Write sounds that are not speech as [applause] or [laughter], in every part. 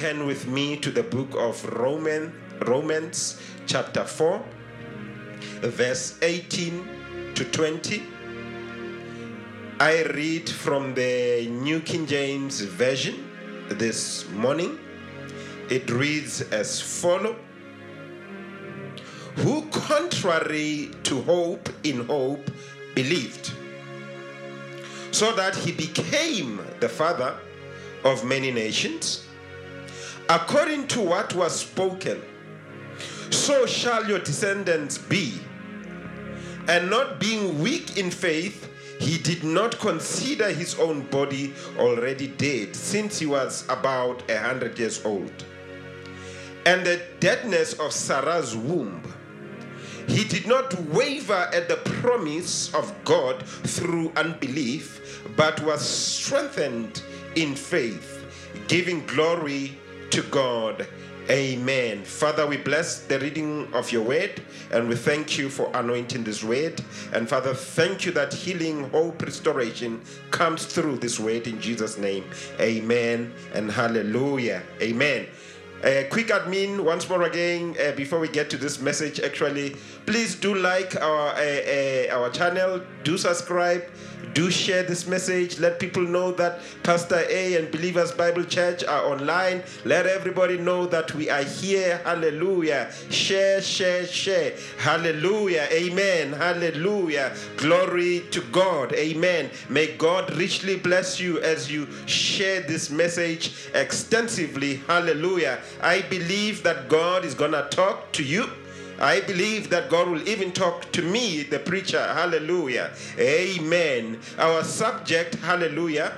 turn with me to the book of Roman, Romans, chapter 4, verse 18 to 20. I read from the New King James Version this morning. It reads as follow. Who contrary to hope in hope believed, so that he became the father of many nations, according to what was spoken, so shall your descendants be. And not being weak in faith, he did not consider his own body already dead, since he was about a hundred years old. And the deadness of Sarah's womb, he did not waver at the promise of God through unbelief, but was strengthened in faith, giving glory to God. Amen. Father, we bless the reading of your word and we thank you for anointing this word. And Father, thank you that healing, hope, restoration comes through this word in Jesus' name. Amen and hallelujah. Amen. A quick admin once more again uh, before we get to this message. Actually, please do like our uh, uh, our channel, do subscribe, do share this message. Let people know that Pastor A and Believers Bible Church are online. Let everybody know that we are here. Hallelujah. Share, share, share. Hallelujah. Amen. Hallelujah. Glory to God. Amen. May God richly bless you as you share this message extensively. Hallelujah. I believe that God is going to talk to you. I believe that God will even talk to me, the preacher. Hallelujah. Amen. Our subject, hallelujah,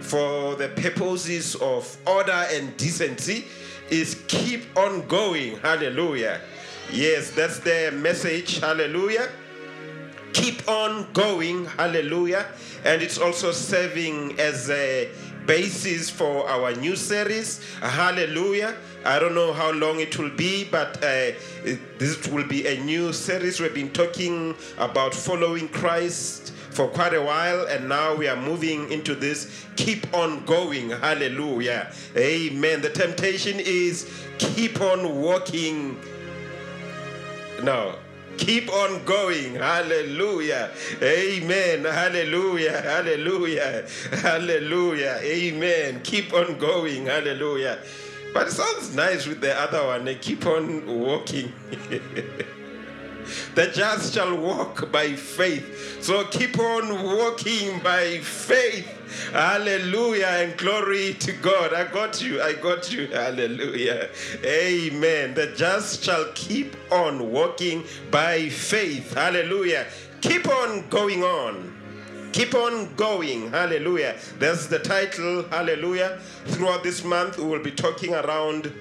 for the purposes of order and decency is keep on going. Hallelujah. Yes, that's the message. Hallelujah. Keep on going. Hallelujah. And it's also serving as a basis for our new series. Hallelujah. I don't know how long it will be, but uh, this will be a new series. We've been talking about following Christ for quite a while, and now we are moving into this keep on going. Hallelujah. Amen. The temptation is keep on walking. No, keep on going. Hallelujah. Amen. Hallelujah. Hallelujah. Hallelujah. Amen. Keep on going. Hallelujah. But it sounds nice with the other one. They keep on walking. [laughs] the just shall walk by faith. So keep on walking by faith. Hallelujah and glory to God. I got you. I got you. [laughs] Hallelujah. Amen. The just shall keep on walking by faith. Hallelujah. Keep on going on. Keep on going. Hallelujah. That's the title. Hallelujah. Throughout this month, we will be talking around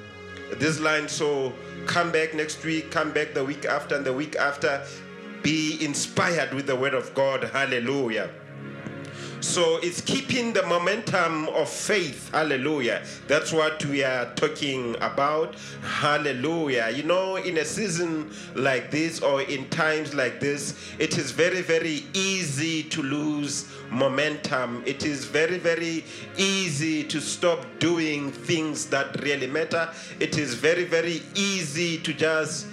this line. So come back next week, come back the week after, and the week after. Be inspired with the word of God. Hallelujah. So it's keeping the momentum of faith. Hallelujah. That's what we are talking about. Hallelujah. You know, in a season like this or in times like this, it is very, very easy to lose momentum. It is very, very easy to stop doing things that really matter. It is very, very easy to just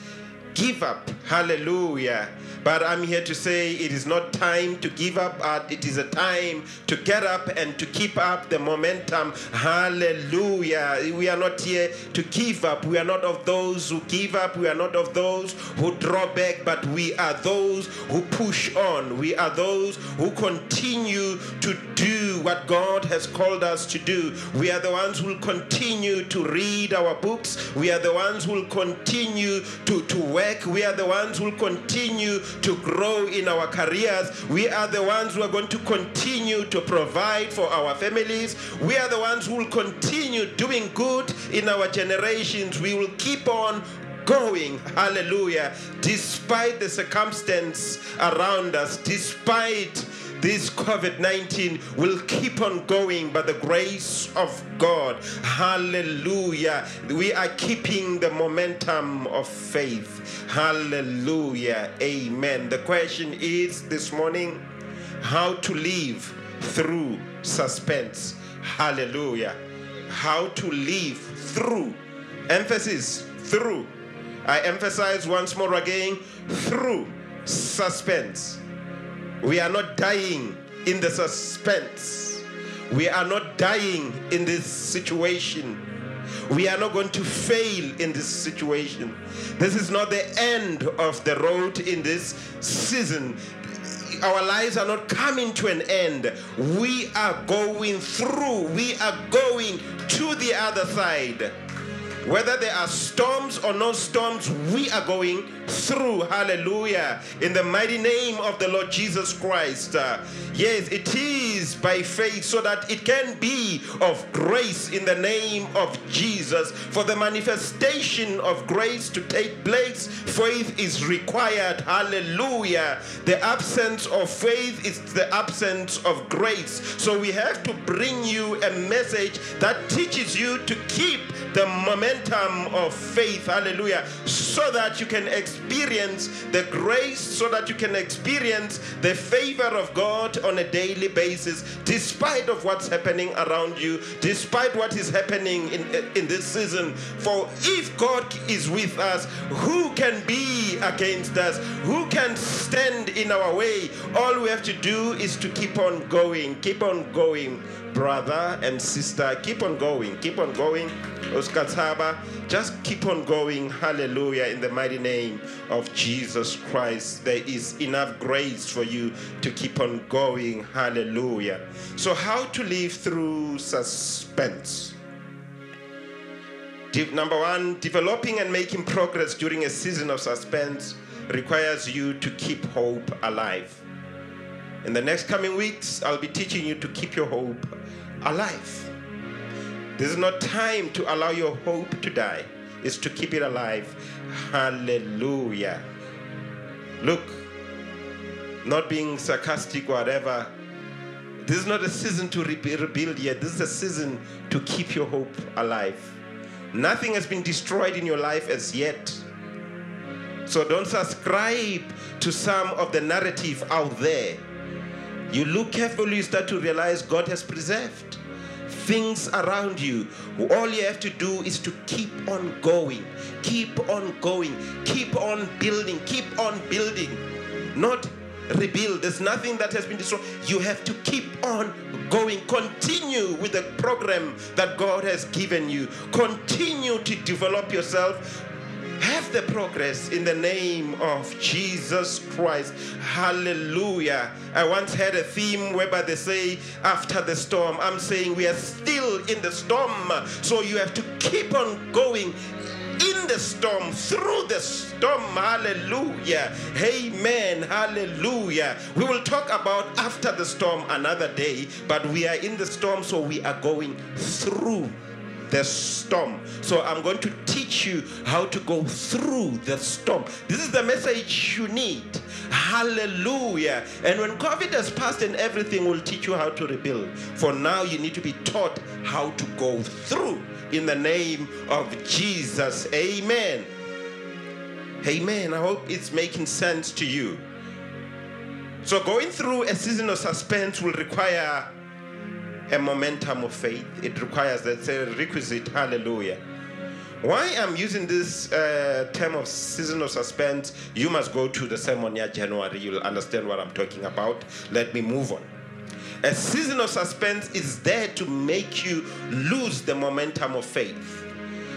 give up. Hallelujah. But I'm here to say it is not time to give up. Uh, it is a time to get up and to keep up the momentum. Hallelujah. We are not here to give up. We are not of those who give up. We are not of those who draw back, but we are those who push on. We are those who continue to do what God has called us to do. We are the ones who will continue to read our books. We are the ones who will continue to, to work. We are the ones who will continue to grow in our careers. We are the ones who are going to continue to provide for our families. We are the ones who will continue doing good in our generations. We will keep on going, hallelujah, despite the circumstance around us, despite this COVID 19 will keep on going by the grace of God. Hallelujah. We are keeping the momentum of faith. Hallelujah. Amen. The question is this morning how to live through suspense. Hallelujah. how to live through. Emphasis through. I emphasize once more again through suspense. We are not dying in the suspense. We are not dying in this situation. We are not going to fail in this situation. This is not the end of the road in this season. Our lives are not coming to an end. We are going through, we are going to the other side. Whether there are storms or no storms, we are going through. Hallelujah. In the mighty name of the Lord Jesus Christ. Uh, yes, it is by faith so that it can be of grace in the name of Jesus. For the manifestation of grace to take place, faith is required. Hallelujah. The absence of faith is the absence of grace. So we have to bring you a message that teaches you to keep the momentum of faith, hallelujah, so that you can experience the grace, so that you can experience the favor of God on a daily basis, despite of what's happening around you, despite what is happening in, in this season. For if God is with us, who can be against us? Who can stand in our way? All we have to do is to keep on going, keep on going brother and sister. Keep on going. Keep on going. Oscar Taba, just keep on going. Hallelujah. In the mighty name of Jesus Christ, there is enough grace for you to keep on going. Hallelujah. So, how to live through suspense? De- number one, developing and making progress during a season of suspense requires you to keep hope alive. In the next coming weeks, I'll be teaching you to keep your hope alive. This is not time to allow your hope to die, it's to keep it alive. Hallelujah. Look, not being sarcastic or whatever, this is not a season to re- rebuild yet. This is a season to keep your hope alive. Nothing has been destroyed in your life as yet. So don't subscribe to some of the narrative out there. You look carefully, you start to realize God has preserved things around you. All you have to do is to keep on going, keep on going, keep on building, keep on building, not rebuild. There's nothing that has been destroyed. You have to keep on going. Continue with the program that God has given you. Continue to develop yourself. Have the progress in the name of Jesus Christ. Hallelujah. I once had a theme whereby they say, after the storm, I'm saying we are still in the storm. So you have to keep on going in the storm, through the storm. Hallelujah. Amen. Hallelujah. We will talk about after the storm another day, but we are in the storm, so we are going through the storm. So I'm going to teach you how to go through the storm. This is the message you need. Hallelujah. And when COVID has passed and everything will teach you how to rebuild. For now, you need to be taught how to go through in the name of Jesus. Amen. Amen. I hope it's making sense to you. So, going through a season of suspense will require a momentum of faith. It requires that's a requisite. Hallelujah. Why I'm using this uh, term of season of suspense, you must go to the sermon year January. You'll understand what I'm talking about. Let me move on. A season of suspense is there to make you lose the momentum of faith.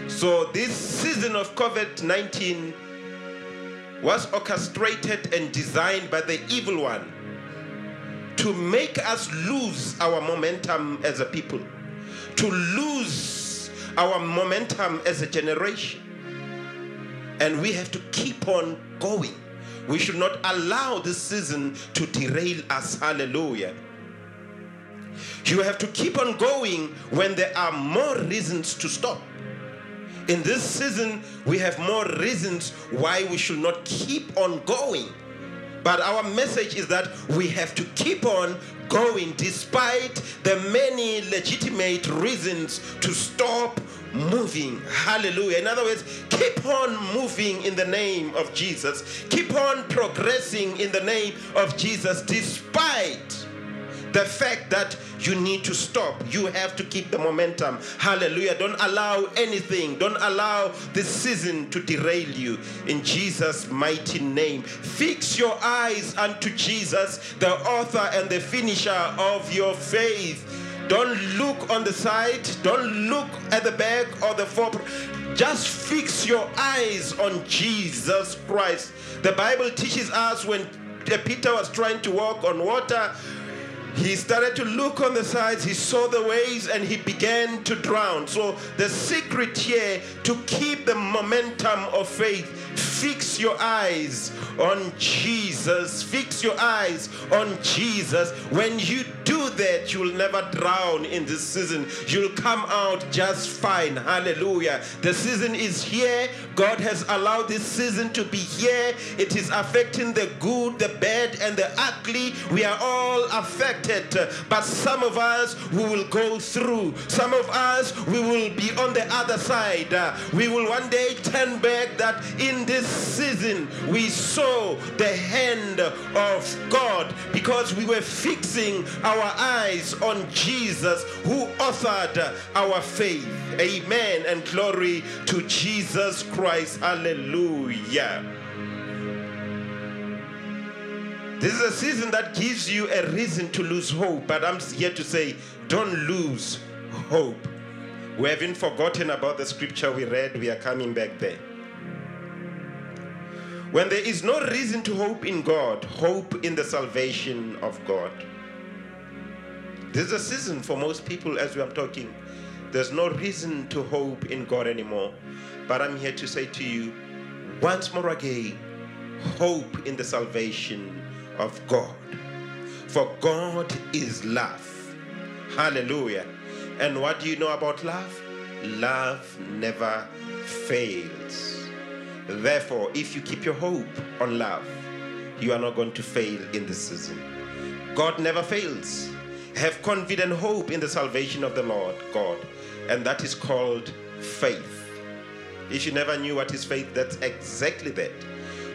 So, this season of COVID 19 was orchestrated and designed by the evil one to make us lose our momentum as a people, to lose our momentum as a generation. And we have to keep on going. We should not allow this season to derail us. Hallelujah. You have to keep on going when there are more reasons to stop. In this season, we have more reasons why we should not keep on going. But our message is that we have to keep on going despite the many legitimate reasons to stop moving. Hallelujah. In other words, keep on moving in the name of Jesus. Keep on progressing in the name of Jesus despite the fact that you need to stop. You have to keep the momentum. Hallelujah. Don't allow anything, don't allow this season to derail you. In Jesus' mighty name, fix your eyes unto Jesus, the author and the finisher of your faith. Don't look on the side, don't look at the back or the forefront. Just fix your eyes on Jesus Christ. The Bible teaches us when Peter was trying to walk on water, he started to look on the sides, he saw the waves, and he began to drown. So, the secret here to keep the momentum of faith, fix your eyes on Jesus. Fix your eyes on Jesus. When you do that, you'll never drown in this season. You'll come out just fine. Hallelujah. The season is here. God has allowed this season to be here. It is affecting the good, the bad, and the ugly. We are all affected. But some of us, we will go through. Some of us, we will be on the other side. We will one day turn back that in this season we saw the hand of God because we were fixing our eyes on Jesus who authored our faith. Amen. And glory to Jesus Christ. Hallelujah. This is a season that gives you a reason to lose hope, but I'm here to say, don't lose hope. We haven't forgotten about the scripture we read, we are coming back there. When there is no reason to hope in God, hope in the salvation of God. This is a season for most people as we are talking. There's no reason to hope in God anymore. But I'm here to say to you, once more again, hope in the salvation of God. For God is love. Hallelujah. And what do you know about love? Love never fails. Therefore, if you keep your hope on love, you are not going to fail in this season. God never fails. Have confident hope in the salvation of the Lord God, and that is called faith. If you never knew what is faith, that's exactly that.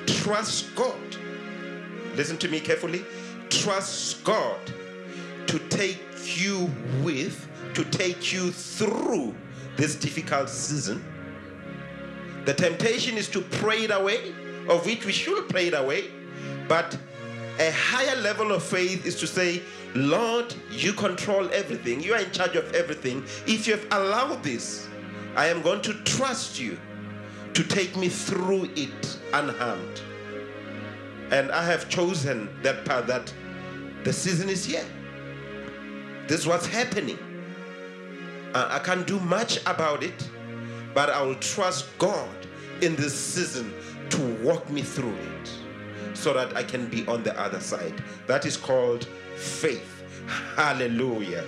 Trust God. Listen to me carefully. Trust God to take you with, to take you through this difficult season the temptation is to pray it away, of which we should pray it away. But a higher level of faith is to say, Lord, you control everything. You are in charge of everything. If you have allowed this, I am going to trust you to take me through it unharmed. And I have chosen that path that the season is here. This is what's happening. Uh, I can't do much about it but I will trust God in this season to walk me through it so that I can be on the other side. That is called faith. Hallelujah.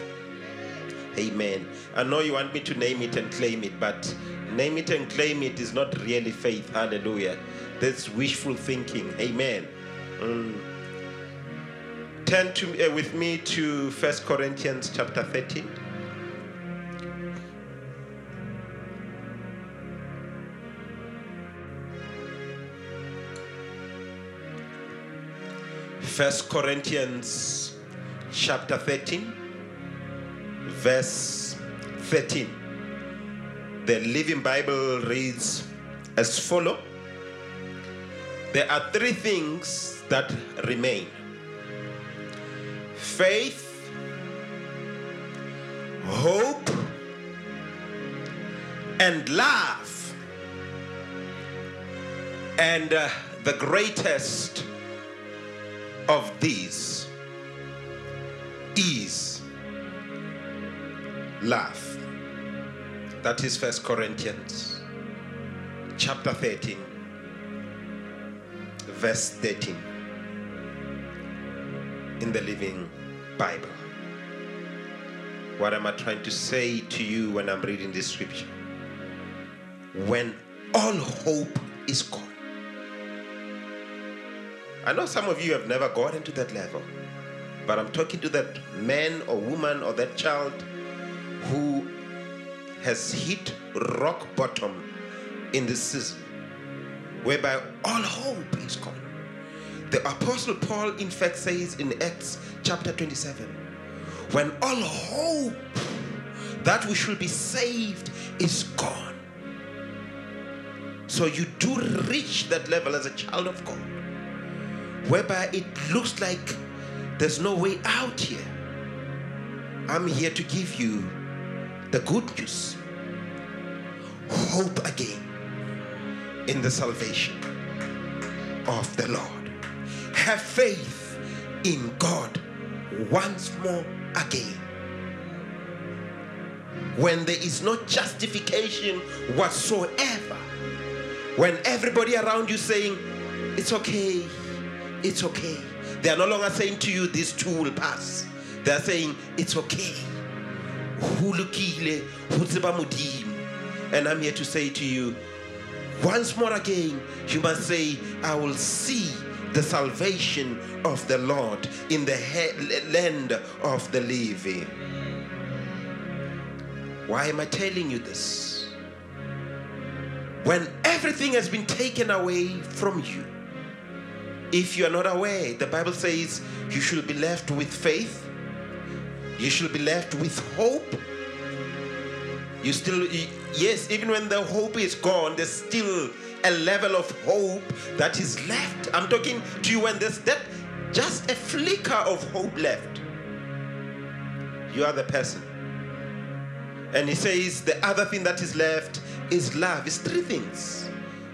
Amen. I know you want me to name it and claim it, but name it and claim it is not really faith. Hallelujah. That's wishful thinking. Amen. Mm. Turn to, uh, with me to First Corinthians chapter 13. First Corinthians chapter 13, verse 13. The Living Bible reads as follow. There are three things that remain. Faith, hope, and love. And uh, the greatest of these is love. That is First Corinthians chapter 13, verse 13 in the Living Bible. What am I trying to say to you when I'm reading this scripture? When all hope is gone, I know some of you have never gotten to that level, but I'm talking to that man or woman or that child who has hit rock bottom in this season, whereby all hope is gone. The Apostle Paul, in fact, says in Acts chapter 27 when all hope that we should be saved is gone. So you do reach that level as a child of God, whereby it looks like there's no way out here. I'm here to give you the good news. Hope again in the salvation of the Lord. Have faith in God once more again. When there is no justification whatsoever, when everybody around you saying, It's okay, it's okay, they are no longer saying to you, This too will pass. They are saying, It's okay. And I'm here to say to you, once more again, you must say, I will see the salvation of the Lord in the he- land of the living. Why am I telling you this? When everything has been taken away from you, if you are not aware, the Bible says you should be left with faith, you should be left with hope. You still, yes, even when the hope is gone, there's still a level of hope that is left. I'm talking to you when there's that just a flicker of hope left. You are the person. And he says the other thing that is left is love. It's three things.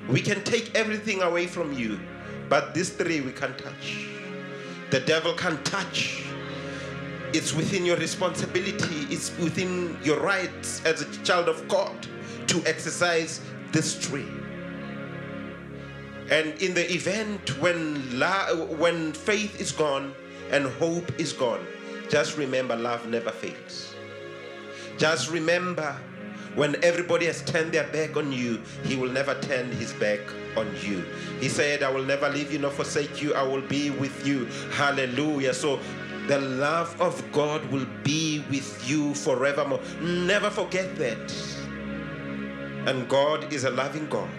We can take everything away from you, but these three we can't touch. The devil can't touch. It's within your responsibility, it's within your rights as a child of God to exercise this tree. And in the event when la- when faith is gone and hope is gone, just remember love never fails. Just remember when everybody has turned their back on you, he will never turn his back on you. He said, I will never leave you nor forsake you. I will be with you. Hallelujah. So the love of God will be with you forevermore. Never forget that. And God is a loving God.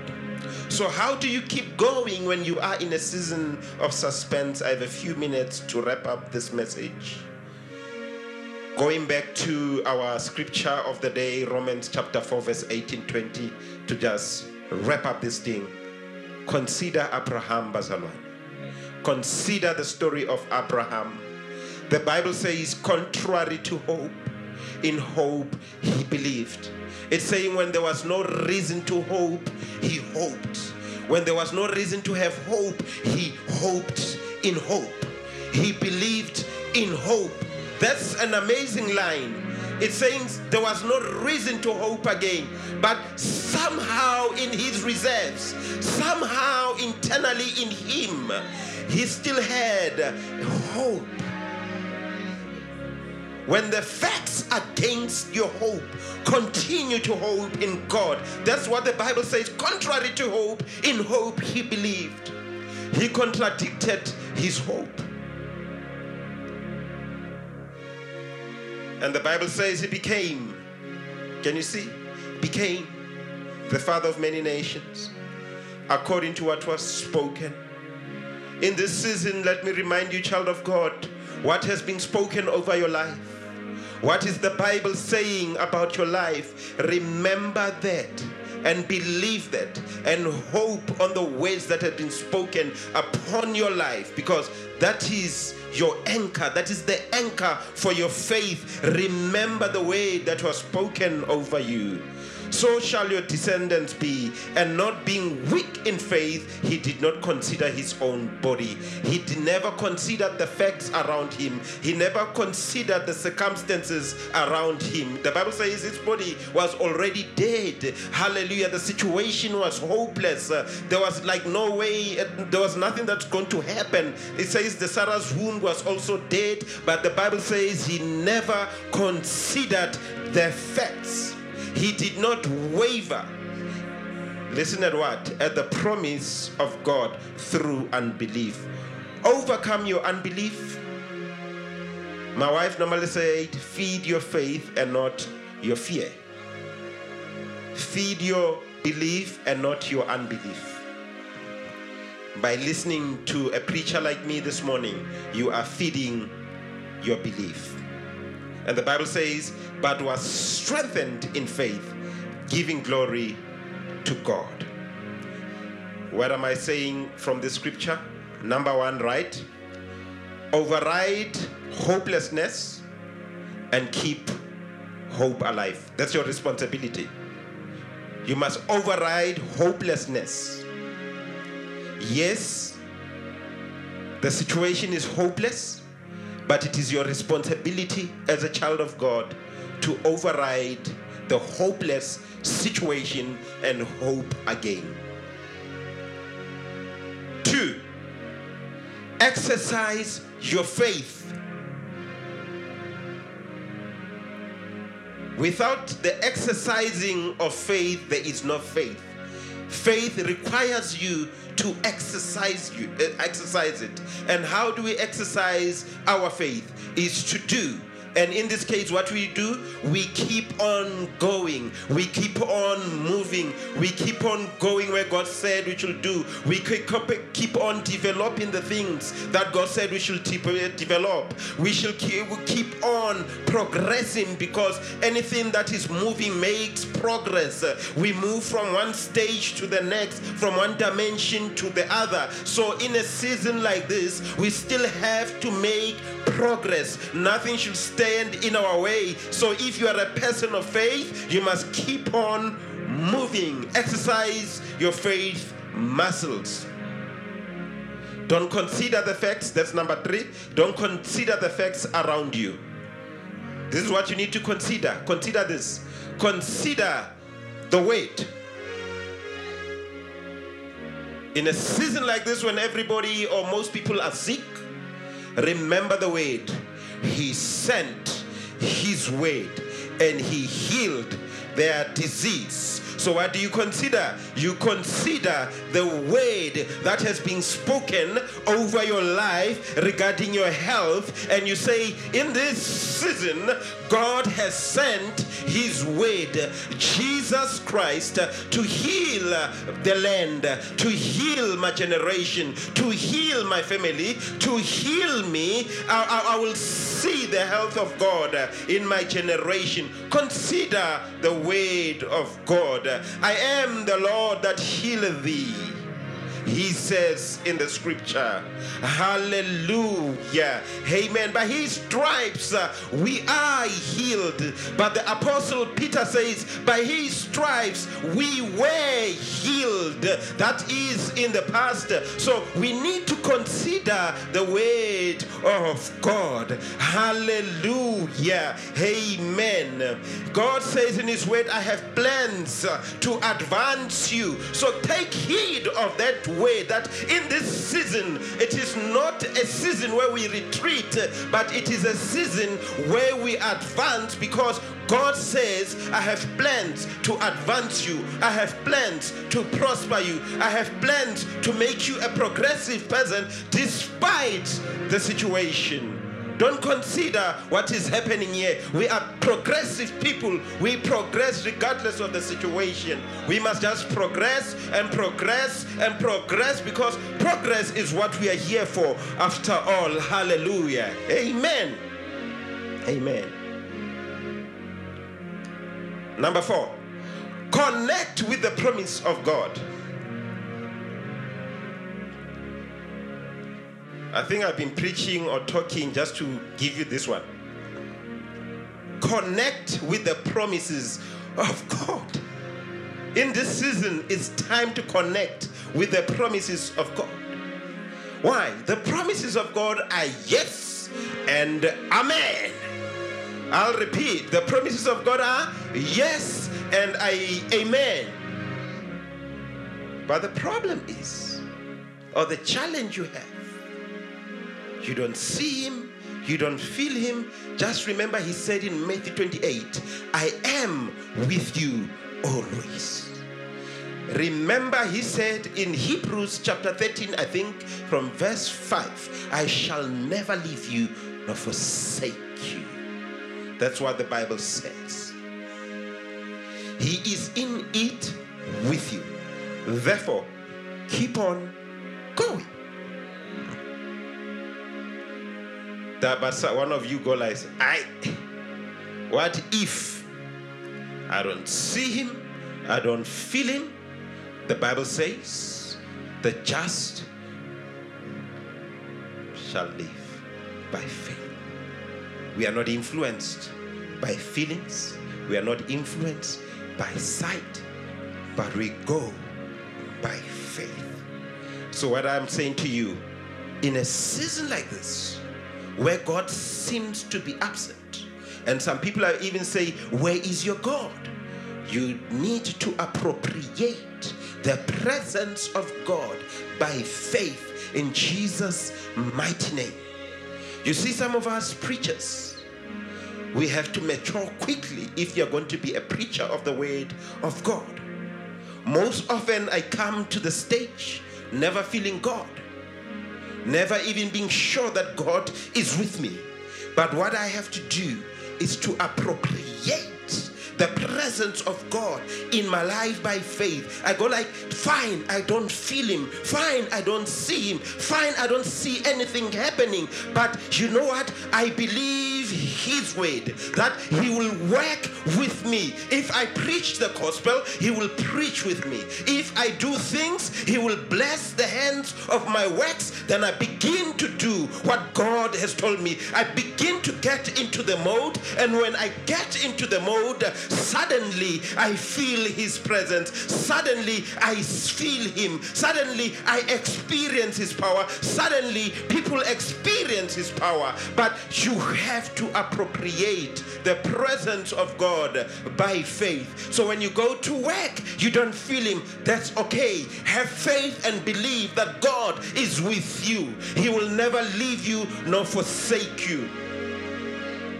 So, how do you keep going when you are in a season of suspense? I have a few minutes to wrap up this message. Going back to our scripture of the day, Romans chapter 4, verse 18 20, to just wrap up this thing. Consider Abraham Bazalwan. Consider the story of Abraham. The Bible says, contrary to hope, in hope he believed. It's saying when there was no reason to hope, he hoped. When there was no reason to have hope, he hoped in hope. He believed in hope. That's an amazing line. It says there was no reason to hope again, but somehow in his reserves, somehow internally in him, he still had hope. When the facts against your hope, continue to hope in God. That's what the Bible says. Contrary to hope, in hope he believed. He contradicted his hope. And the Bible says he became, can you see? Became the father of many nations, according to what was spoken. In this season, let me remind you, child of God, what has been spoken over your life. What is the Bible saying about your life? Remember that and believe that and hope on the words that have been spoken upon your life because that is your anchor. That is the anchor for your faith. Remember the way that was spoken over you so shall your descendants be. And not being weak in faith, he did not consider his own body. He never considered the facts around him. He never considered the circumstances around him. The Bible says his body was already dead. Hallelujah. The situation was hopeless. There was like no way, uh, there was nothing that's going to happen. It says the Sarah's wound was also dead, but the Bible says he never considered the facts. He did not waver. Listen at what? At the promise of God through unbelief. Overcome your unbelief. My wife normally said, feed your faith and not your fear. Feed your belief and not your unbelief. By listening to a preacher like me this morning, you are feeding your belief. And the Bible says, but was strengthened in faith, giving glory to God. What am I saying from the scripture? Number one, right? Override hopelessness and keep hope alive. That's your responsibility. You must override hopelessness. Yes, the situation is hopeless, but it is your responsibility as a child of God to override the hopeless situation and hope again. Two, exercise your faith. Without the exercising of faith, there is no faith. Faith requires you to exercise you uh, exercise it. And how do we exercise our faith? Is to do and in this case, what we do, we keep on going. We keep on moving. We keep on going where God said we should do. We keep on developing the things that God said we should uh, develop. We shall keep on progressing because anything that is moving makes progress. We move from one stage to the next, from one dimension to the other. So in a season like this, we still have to make progress. Nothing should stand in our way. So if you are a person of faith, you must keep on moving. Exercise your faith muscles. Don't consider the facts. That's number three. Don't consider the facts around you. This is what you need to consider. Consider this. Consider the weight. In a season like this, when everybody or most people are sick, Remember the word. He sent his word and he healed their disease. So, what do you consider? You consider the word that has been spoken over your life regarding your health, and you say, In this season, God has sent his word, Jesus Christ, to heal the land, to heal my generation, to heal my family, to heal me. I, I, I will see the health of God in my generation. Consider the word of God. I am the Lord that healeth thee. He says in the scripture, Hallelujah. Amen. By his stripes uh, we are healed. But the apostle Peter says, By his stripes we were healed. That is in the past. So we need to consider the word of God. Hallelujah. Amen. God says in his word, I have plans to advance you. So take heed of that way that in this season, it is not a season where we retreat, but it is a season where we advance because God says, I have plans to advance you. I have plans to prosper you. I have plans to make you a progressive person despite the situation. Don't consider what is happening here. We are progressive people. We progress regardless of the situation. We must just progress and progress and progress because progress is what we are here for after all. Hallelujah. Amen. Amen. Number four, connect with the promise of God. I think I've been preaching or talking just to give you this one. Connect with the promises of God. In this season, it's time to connect with the promises of God. Why? The promises of God are yes and amen. I'll repeat the promises of God are yes and I, amen. But the problem is, or the challenge you have, you don't see him, you don't feel him. Just remember, he said in Matthew 28, I am with you always. Remember, he said in Hebrews chapter 13, I think from verse 5, I shall never leave you nor forsake you. That's what the Bible says. He is in it with you. Therefore, keep on going. That but one of you go like, I What if I don't see him? I don't feel him? The Bible says, the just shall live by faith. We are not influenced by feelings, we are not influenced by sight, but we go by faith. So, what I'm saying to you, in a season like this, where God seems to be absent, and some people are even say, Where is your God? You need to appropriate the presence of God by faith in Jesus' mighty name. You see, some of us preachers, we have to mature quickly if you're going to be a preacher of the word of God. Most often, I come to the stage never feeling God, never even being sure that God is with me. But what I have to do is to appropriate the presence of God in my life by faith. I go like, fine, I don't feel him. Fine, I don't see him. Fine, I don't see anything happening. But you know what? I believe his word that he will work with me. If I preach the gospel, he will preach with me. If I do things, he will bless the hands of my works. Then I begin to do what God has told me. I begin to get into the mode, and when I get into the mode, suddenly I feel his presence. Suddenly I feel him. Suddenly I experience his power. Suddenly people experience his power. But you have to appropriate the presence of God by faith. So when you go to work, you don't feel him. That's okay. Have faith and believe that God is with you. He will never leave you nor forsake you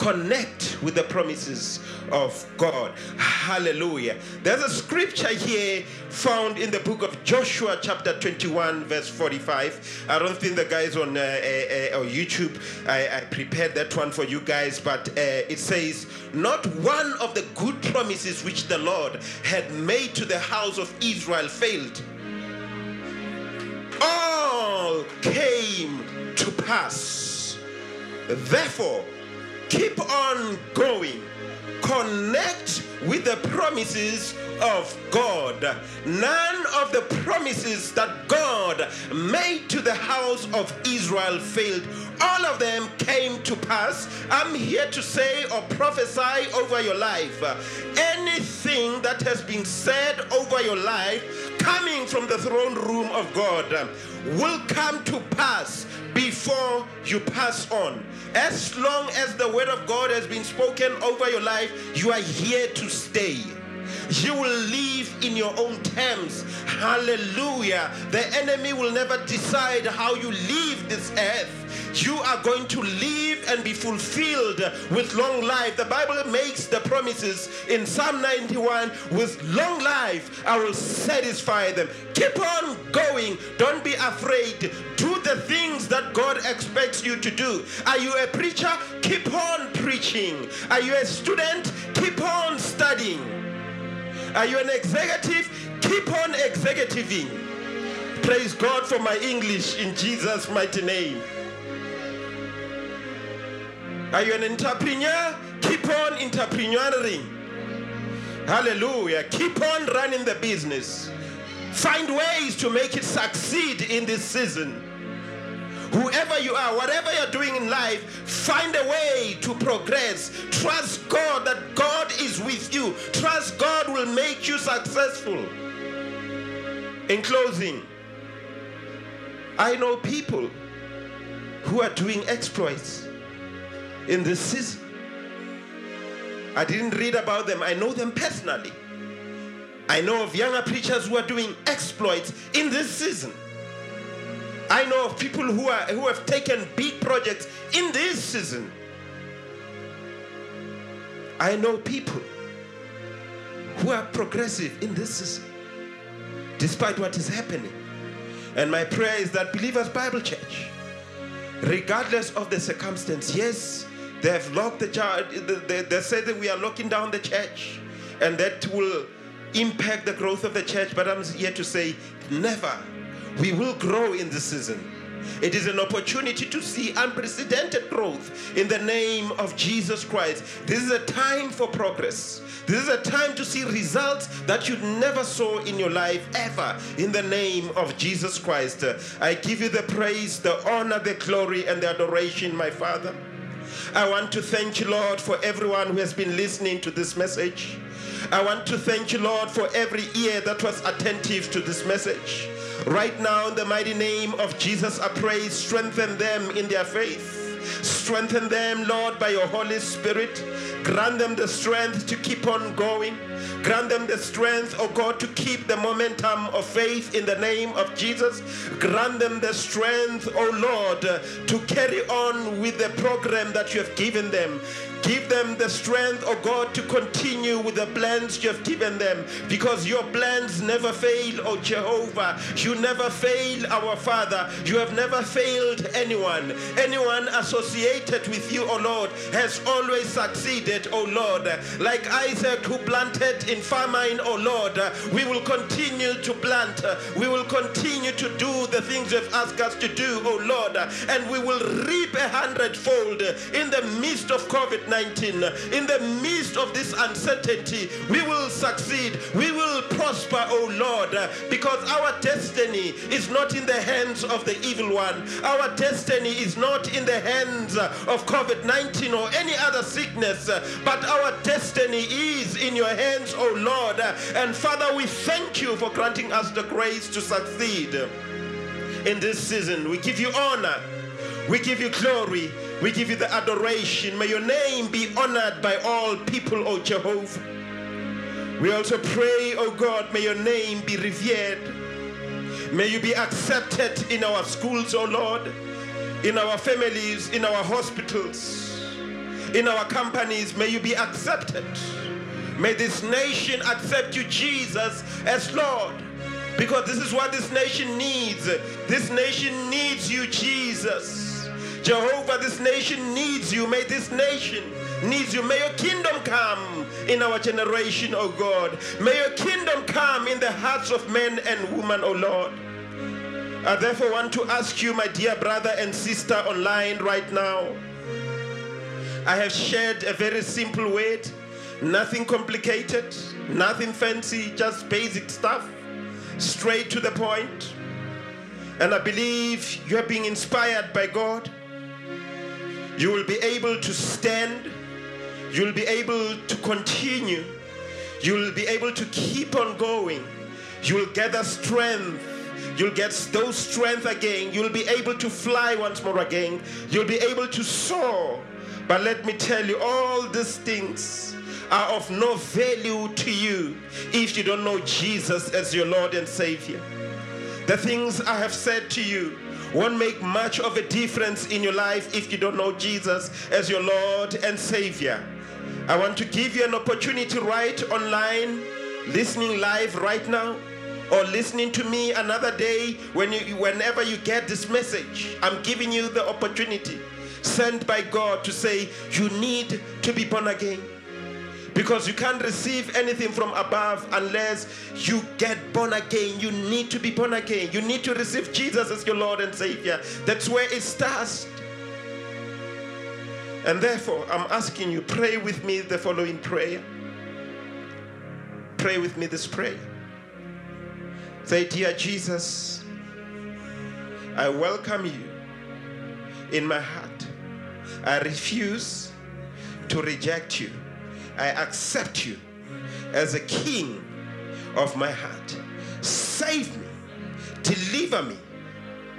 connect with the promises of God. Hallelujah. There's a scripture here found in the book of Joshua, chapter 21, verse 45. I don't think the guys on uh, uh, uh, YouTube, I, I, prepared that one for you guys, but uh, it says, Not one of the good promises which the Lord had made to the house of Israel failed. All came to pass. Therefore, keep on going. Connect with the promises of God. None of the promises that God made to the house of Israel failed. All of them came to pass. I'm here to say or prophesy over your life. Anything that has been said over your life coming from the throne room of God will come to pass before you pass on. As long as the word of God has been spoken over your life, you are here to stay. You will live in your own terms. Hallelujah. The enemy will never decide how you leave this earth you are going to live and be fulfilled with long life. The Bible makes the promises in Psalm 91 with long life, I will satisfy them. Keep on going. Don't be afraid. Do the things that God expects you to do. Are you a preacher? Keep on preaching. Are you a student? Keep on studying. Are you an executive? Keep on executiving. Praise God for my English in Jesus' mighty name. Are you an entrepreneur? Keep on entrepreneuring. Hallelujah. Keep on running the business. Find ways to make it succeed in this season. Whoever you are, whatever you're doing in life, find a way to progress. Trust God that God is with you. Trust God will make you successful. In closing, I know people who are doing exploits in this season. I didn't read about them, I know them personally. I know of younger preachers who are doing exploits in this season. I know of people who, are, who have taken big projects in this season. I know people who are progressive in this season, despite what is happening. And my prayer is that Believers Bible Church, regardless of the circumstance, yes, they have locked the church. They, they that we are locking down the church, and that will impact the growth of the church. But I'm here to say, never. We will grow in this season. It is an opportunity to see unprecedented growth in the name of Jesus Christ. This is a time for progress. This is a time to see results that you never saw in your life ever in the name of Jesus Christ. I give you the praise, the honor, the glory, and the adoration, my Father. I want to thank you, Lord, for everyone who has been listening to this message. I want to thank you, Lord, for every ear that was attentive to this message. Right now, in the mighty name of Jesus, I pray, strengthen them in their faith. Strengthen them, Lord, by your Holy Spirit. Grant them the strength to keep on going. Grant them the strength, oh God, to keep the momentum of faith in the name of Jesus. Grant them the strength, oh Lord, to carry on with the program that you have given them. Give them the strength, oh God, to continue with the plans you have given them because your plans never fail, oh Jehovah. You never fail, our Father. You have never failed anyone. Anyone associated with you, oh Lord, has always succeeded, oh Lord. Like Isaac who planted in famine, oh Lord, we will continue to plant. We will continue to do the things you've asked us to do, oh Lord, and we will reap a hundredfold in the midst of COVID 19. In the midst of this uncertainty, we will succeed. We will prosper, oh Lord, because our destiny is not in the hands of the evil one. Our destiny is not in the hands of COVID 19 or any other sickness, but our destiny is in your hands, oh Lord. And Father, we thank you for granting us the grace to succeed in this season. We give you honor. We give you glory. We give you the adoration. May your name be honored by all people, O Jehovah. We also pray, O God, may your name be revered. May you be accepted in our schools, O Lord, in our families, in our hospitals, in our companies. May you be accepted. May this nation accept you, Jesus, as Lord. Because this is what this nation needs. This nation needs you, Jesus. Jehovah, this nation needs you. May this nation needs you. May your kingdom come in our generation, O God. May your kingdom come in the hearts of men and women, O Lord. I therefore want to ask you, my dear brother and sister online right now. I have shared a very simple word, nothing complicated, nothing fancy, just basic stuff, straight to the point. And I believe you are being inspired by God. You will be able to stand. You will be able to continue. You will be able to keep on going. You will gather strength. You'll get those strength again. You'll be able to fly once more again. You'll be able to soar. But let me tell you, all these things are of no value to you if you don't know Jesus as your Lord and Savior. The things I have said to you won't make much of a difference in your life if you don't know Jesus as your Lord and Savior. I want to give you an opportunity right online, listening live right now, or listening to me another day when you, whenever you get this message. I'm giving you the opportunity sent by God to say you need to be born again. Because you can't receive anything from above unless you get born again. You need to be born again. You need to receive Jesus as your Lord and Savior. That's where it starts. And therefore, I'm asking you, pray with me the following prayer. Pray with me this prayer. Say, Dear Jesus, I welcome you in my heart. I refuse to reject you. I accept you as a king of my heart. Save me, deliver me.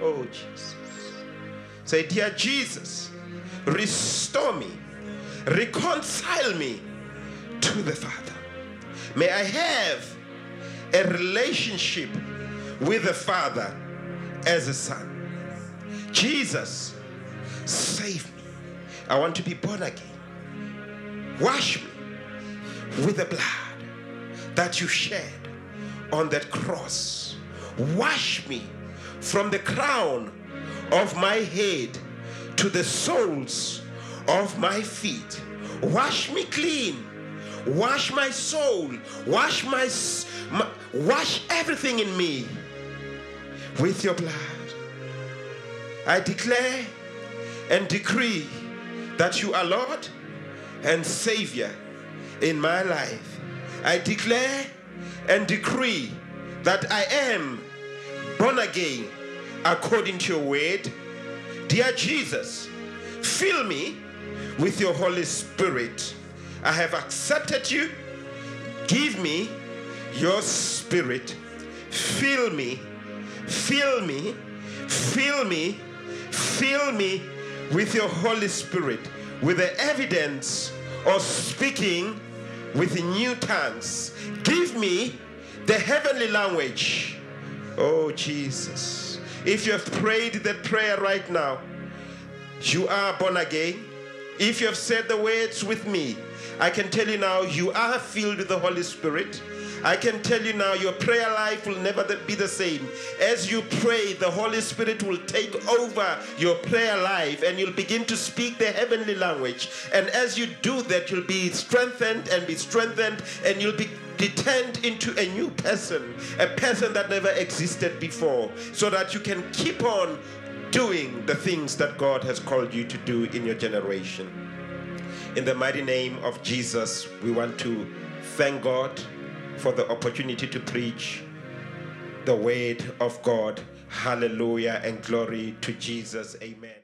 Oh, Jesus. Say, Dear Jesus, restore me, reconcile me to the Father. May I have a relationship with the Father as a son. Jesus, save me. I want to be born again. Wash me with the blood that you shed on that cross. Wash me from the crown of my head to the soles of my feet. Wash me clean. Wash my soul. Wash my, my wash everything in me with your blood. I declare and decree that you are Lord and Savior in my life. I declare and decree that I am born again according to your word. Dear Jesus, fill me with your Holy Spirit. I have accepted you. Give me your spirit. Fill me, fill me, fill me, fill me with your Holy Spirit, with the evidence of speaking with new tongues. Give me the heavenly language. Oh, Jesus. If you have prayed that prayer right now, you are born again. If you have said the words with me, I can tell you now, you are filled with the Holy Spirit. I can tell you now, your prayer life will never be the same. As you pray, the Holy Spirit will take over your prayer life and you'll begin to speak the heavenly language. And as you do that, you'll be strengthened and be strengthened and you'll be turned into a new person, a person that never existed before, so that you can keep on doing the things that God has called you to do in your generation. In the mighty name of Jesus, we want to thank God for the opportunity to preach the word of God. Hallelujah and glory to Jesus. Amen.